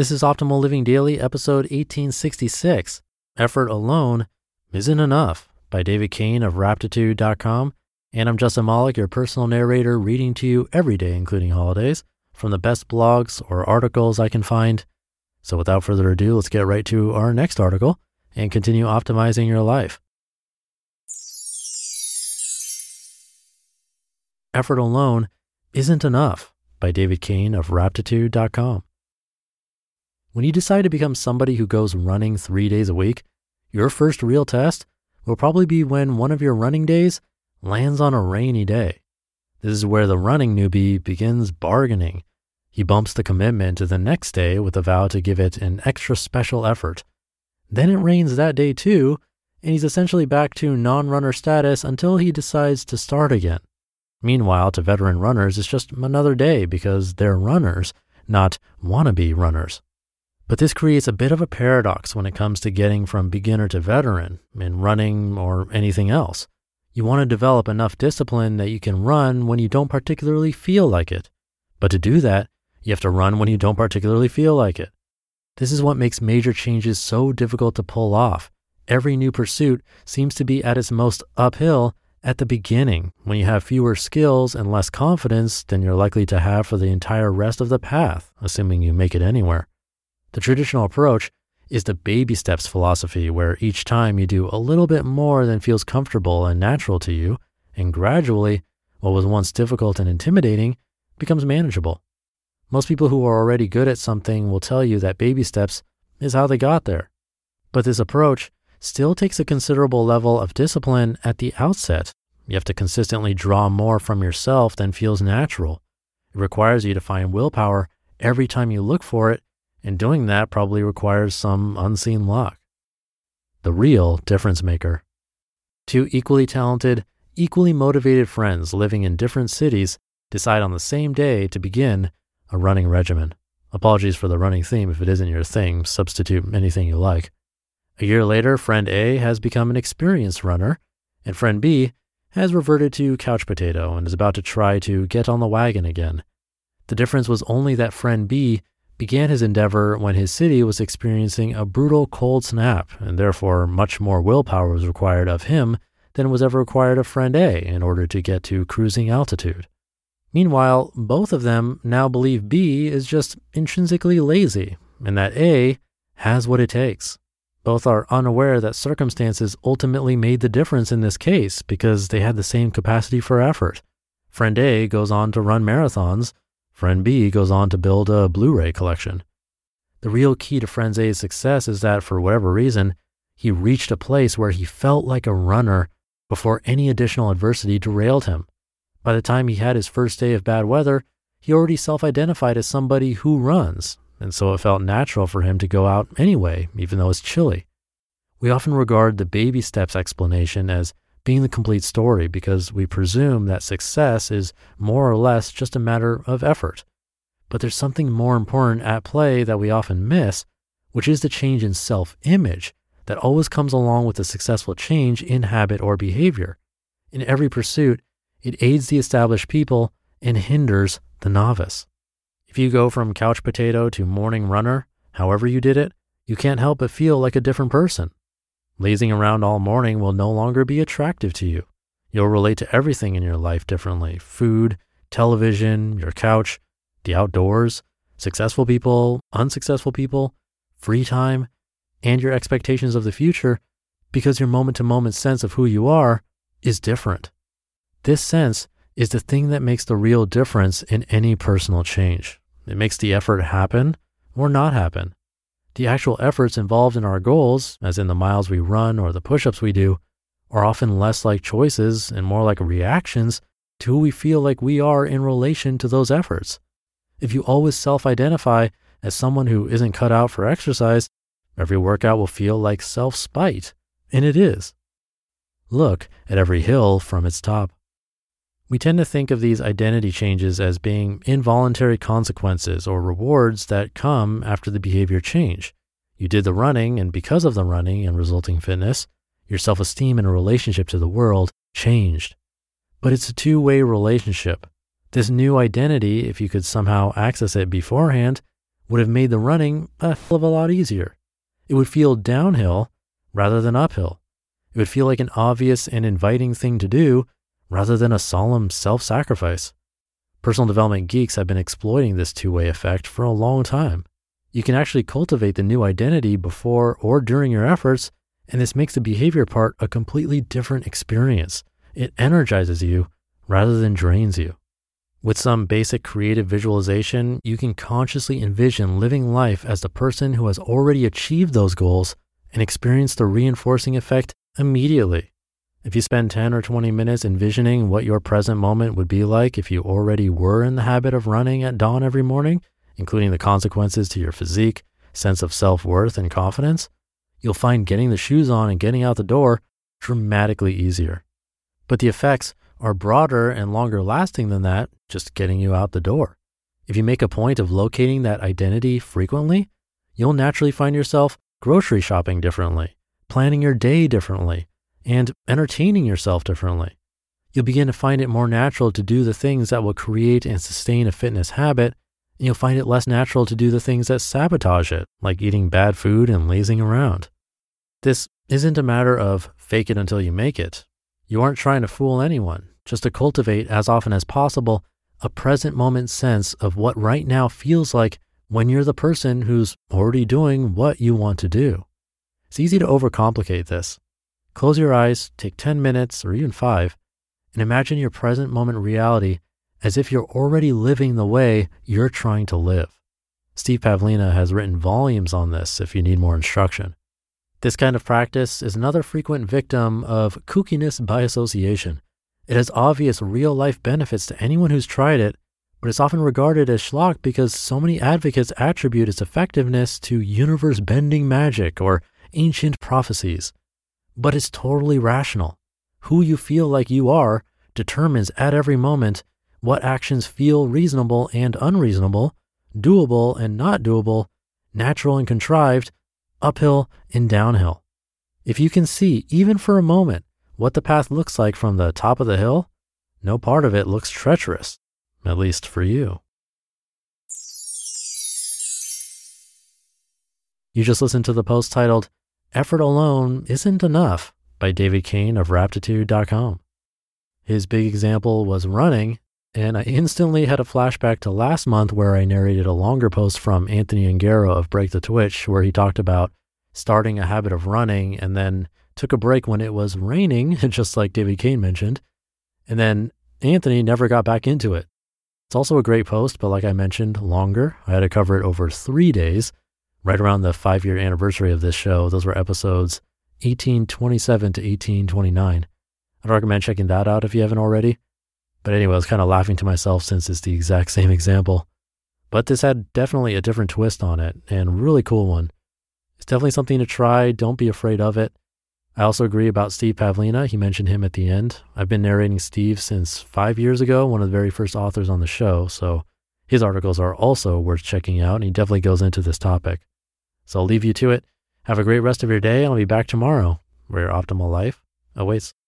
This is Optimal Living Daily, episode 1866 Effort Alone Isn't Enough by David Cain of Raptitude.com. And I'm Justin Malik, your personal narrator, reading to you every day, including holidays, from the best blogs or articles I can find. So without further ado, let's get right to our next article and continue optimizing your life. Effort Alone Isn't Enough by David Cain of Raptitude.com. When you decide to become somebody who goes running three days a week, your first real test will probably be when one of your running days lands on a rainy day. This is where the running newbie begins bargaining. He bumps the commitment to the next day with a vow to give it an extra special effort. Then it rains that day too, and he's essentially back to non runner status until he decides to start again. Meanwhile, to veteran runners, it's just another day because they're runners, not wannabe runners. But this creates a bit of a paradox when it comes to getting from beginner to veteran in running or anything else. You want to develop enough discipline that you can run when you don't particularly feel like it. But to do that, you have to run when you don't particularly feel like it. This is what makes major changes so difficult to pull off. Every new pursuit seems to be at its most uphill at the beginning when you have fewer skills and less confidence than you're likely to have for the entire rest of the path, assuming you make it anywhere. The traditional approach is the baby steps philosophy, where each time you do a little bit more than feels comfortable and natural to you, and gradually, what was once difficult and intimidating becomes manageable. Most people who are already good at something will tell you that baby steps is how they got there. But this approach still takes a considerable level of discipline at the outset. You have to consistently draw more from yourself than feels natural. It requires you to find willpower every time you look for it and doing that probably requires some unseen luck. The real difference maker. Two equally talented, equally motivated friends living in different cities decide on the same day to begin a running regimen. Apologies for the running theme if it isn't your thing, substitute anything you like. A year later, friend A has become an experienced runner, and friend B has reverted to couch potato and is about to try to get on the wagon again. The difference was only that friend B began his endeavor when his city was experiencing a brutal cold snap, and therefore much more willpower was required of him than was ever required of friend A in order to get to cruising altitude. Meanwhile, both of them now believe B is just intrinsically lazy and that A has what it takes. Both are unaware that circumstances ultimately made the difference in this case because they had the same capacity for effort. Friend A goes on to run marathons, Friend B goes on to build a Blu ray collection. The real key to Friend A's success is that for whatever reason, he reached a place where he felt like a runner before any additional adversity derailed him. By the time he had his first day of bad weather, he already self identified as somebody who runs, and so it felt natural for him to go out anyway, even though it's chilly. We often regard the baby steps explanation as being the complete story because we presume that success is more or less just a matter of effort. But there's something more important at play that we often miss, which is the change in self image that always comes along with a successful change in habit or behavior. In every pursuit, it aids the established people and hinders the novice. If you go from couch potato to morning runner, however you did it, you can't help but feel like a different person. Lazing around all morning will no longer be attractive to you. You'll relate to everything in your life differently food, television, your couch, the outdoors, successful people, unsuccessful people, free time, and your expectations of the future because your moment to moment sense of who you are is different. This sense is the thing that makes the real difference in any personal change. It makes the effort happen or not happen. The actual efforts involved in our goals, as in the miles we run or the push ups we do, are often less like choices and more like reactions to who we feel like we are in relation to those efforts. If you always self identify as someone who isn't cut out for exercise, every workout will feel like self spite, and it is. Look at every hill from its top. We tend to think of these identity changes as being involuntary consequences or rewards that come after the behavior change. You did the running, and because of the running and resulting fitness, your self esteem and relationship to the world changed. But it's a two way relationship. This new identity, if you could somehow access it beforehand, would have made the running a hell of a lot easier. It would feel downhill rather than uphill. It would feel like an obvious and inviting thing to do rather than a solemn self sacrifice. Personal development geeks have been exploiting this two way effect for a long time. You can actually cultivate the new identity before or during your efforts, and this makes the behavior part a completely different experience. It energizes you rather than drains you. With some basic creative visualization, you can consciously envision living life as the person who has already achieved those goals and experience the reinforcing effect immediately. If you spend 10 or 20 minutes envisioning what your present moment would be like if you already were in the habit of running at dawn every morning, including the consequences to your physique, sense of self worth, and confidence, you'll find getting the shoes on and getting out the door dramatically easier. But the effects are broader and longer lasting than that, just getting you out the door. If you make a point of locating that identity frequently, you'll naturally find yourself grocery shopping differently, planning your day differently, and entertaining yourself differently. You'll begin to find it more natural to do the things that will create and sustain a fitness habit, and you'll find it less natural to do the things that sabotage it, like eating bad food and lazing around. This isn't a matter of fake it until you make it. You aren't trying to fool anyone just to cultivate as often as possible a present moment sense of what right now feels like when you're the person who's already doing what you want to do. It's easy to overcomplicate this. Close your eyes, take 10 minutes or even five, and imagine your present moment reality as if you're already living the way you're trying to live. Steve Pavlina has written volumes on this if you need more instruction. This kind of practice is another frequent victim of kookiness by association. It has obvious real life benefits to anyone who's tried it, but it's often regarded as schlock because so many advocates attribute its effectiveness to universe bending magic or ancient prophecies. But it's totally rational. Who you feel like you are determines at every moment what actions feel reasonable and unreasonable, doable and not doable, natural and contrived, uphill and downhill. If you can see, even for a moment, what the path looks like from the top of the hill, no part of it looks treacherous, at least for you. You just listened to the post titled, Effort Alone Isn't Enough by David Cain of Raptitude.com. His big example was running, and I instantly had a flashback to last month where I narrated a longer post from Anthony Ongaro of Break the Twitch, where he talked about starting a habit of running and then took a break when it was raining, just like David Cain mentioned. And then Anthony never got back into it. It's also a great post, but like I mentioned, longer. I had to cover it over three days, right around the five year anniversary of this show. Those were episodes 1827 to 1829. I'd recommend checking that out if you haven't already. But anyway, I was kind of laughing to myself since it's the exact same example. But this had definitely a different twist on it and really cool one. It's definitely something to try. Don't be afraid of it. I also agree about Steve Pavlina. He mentioned him at the end. I've been narrating Steve since five years ago, one of the very first authors on the show. So his articles are also worth checking out, and he definitely goes into this topic. So I'll leave you to it. Have a great rest of your day, I'll be back tomorrow where your optimal life awaits.